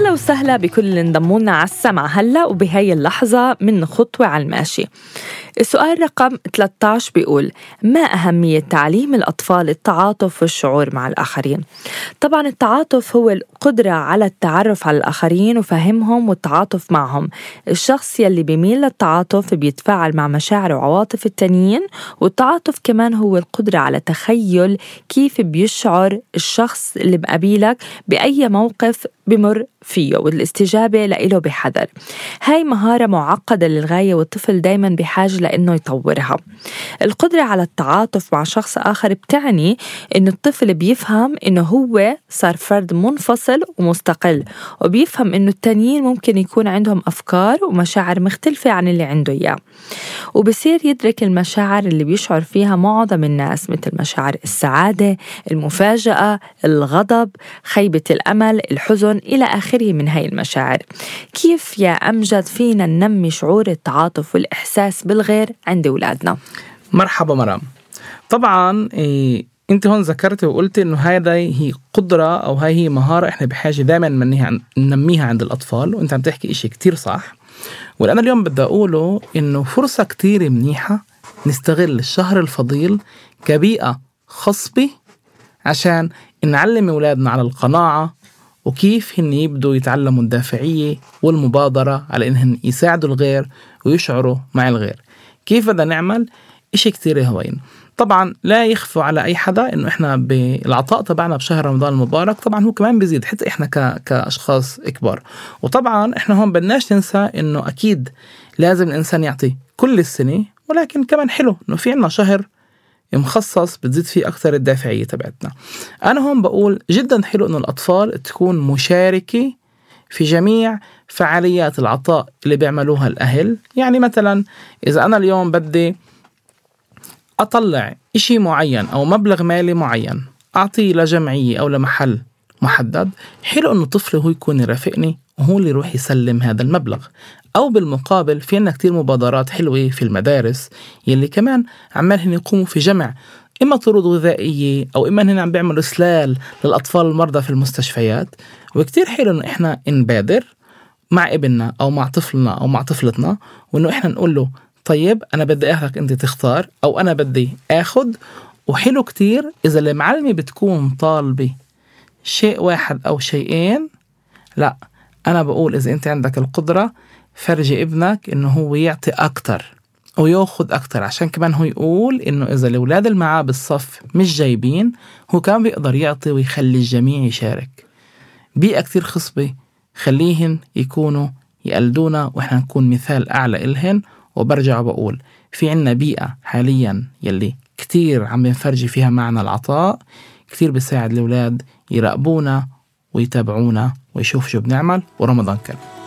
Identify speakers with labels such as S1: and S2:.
S1: أهلا وسهلا بكل اللي انضموا لنا على السمع هلا وبهي اللحظة من خطوة على الماشي. السؤال رقم 13 بيقول ما أهمية تعليم الأطفال التعاطف والشعور مع الآخرين؟ طبعا التعاطف هو القدرة على التعرف على الآخرين وفهمهم والتعاطف معهم الشخص يلي بيميل للتعاطف بيتفاعل مع مشاعر وعواطف التانيين والتعاطف كمان هو القدرة على تخيل كيف بيشعر الشخص اللي مقابلك بأي موقف بمر فيه والاستجابة له بحذر هاي مهارة معقدة للغاية والطفل دايما بحاجة لأنه يطورها. القدرة على التعاطف مع شخص آخر بتعني أنه الطفل بيفهم أنه هو صار فرد منفصل ومستقل وبيفهم أنه التانيين ممكن يكون عندهم أفكار ومشاعر مختلفة عن اللي عنده إياه. وبصير يدرك المشاعر اللي بيشعر فيها معظم الناس مثل مشاعر السعادة المفاجأة الغضب خيبة الأمل الحزن إلى آخره من هاي المشاعر. كيف يا أمجد فينا ننمي شعور التعاطف والإحساس بالغير عند أولادنا.
S2: مرحبا مرام. طبعا إيه أنت هون ذكرتي وقلتي إنه هذا هي قدرة أو هاي هي مهارة إحنا بحاجة دائما ننميها عند الأطفال وأنت عم تحكي إشي كتير صح. واللي أنا اليوم بدي أقوله إنه فرصة كتير منيحة نستغل الشهر الفضيل كبيئة خصبة عشان نعلم أولادنا على القناعة وكيف هن يبدوا يتعلموا الدافعية والمبادرة على انهم يساعدوا الغير ويشعروا مع الغير. كيف بدنا نعمل إشي كتير هوين طبعا لا يخفى على أي حدا إنه إحنا بالعطاء تبعنا بشهر رمضان المبارك طبعا هو كمان بيزيد حتى إحنا ك... كأشخاص كبار. وطبعا إحنا هون بدناش ننسى إنه أكيد لازم الإنسان يعطي كل السنة ولكن كمان حلو إنه في عنا شهر مخصص بتزيد فيه أكثر الدافعية تبعتنا. أنا هون بقول جدا حلو إنه الأطفال تكون مشاركة في جميع فعاليات العطاء اللي بيعملوها الأهل. يعني مثلا إذا أنا اليوم بدي أطلع إشي معين أو مبلغ مالي معين أعطيه لجمعية أو لمحل محدد حلو إنه طفلي هو يكون يرافقني وهو اللي يروح يسلم هذا المبلغ. أو بالمقابل في عنا كتير مبادرات حلوة في المدارس يلي كمان عمالهم يقوموا في جمع إما طرود غذائية أو إما هن عم بيعملوا إسلال للأطفال المرضى في المستشفيات. وكتير حلو إنه إحنا نبادر مع ابننا أو مع طفلنا أو مع طفلتنا وإنه إحنا نقول له طيب أنا بدي آخذك أنت تختار أو أنا بدي آخذ. وحلو كتير إذا المعلمة بتكون طالبة شيء واحد أو شيئين لا أنا بقول إذا أنت عندك القدرة فرجي ابنك إنه هو يعطي أكتر. وياخذ أكتر. عشان كمان هو يقول إنه إذا الأولاد اللي معاه بالصف مش جايبين هو كمان بيقدر يعطي ويخلي الجميع يشارك. بيئة كتير خصبة. خليهن يكونوا يقلدونا وإحنا نكون مثال أعلى إلهن. وبرجع بقول في عنا بيئة حاليا يلي كتير عم بنفرجي فيها معنى العطاء. كتير بيساعد الأولاد يراقبونا ويتابعونا ويشوف شو بنعمل. ورمضان كريم.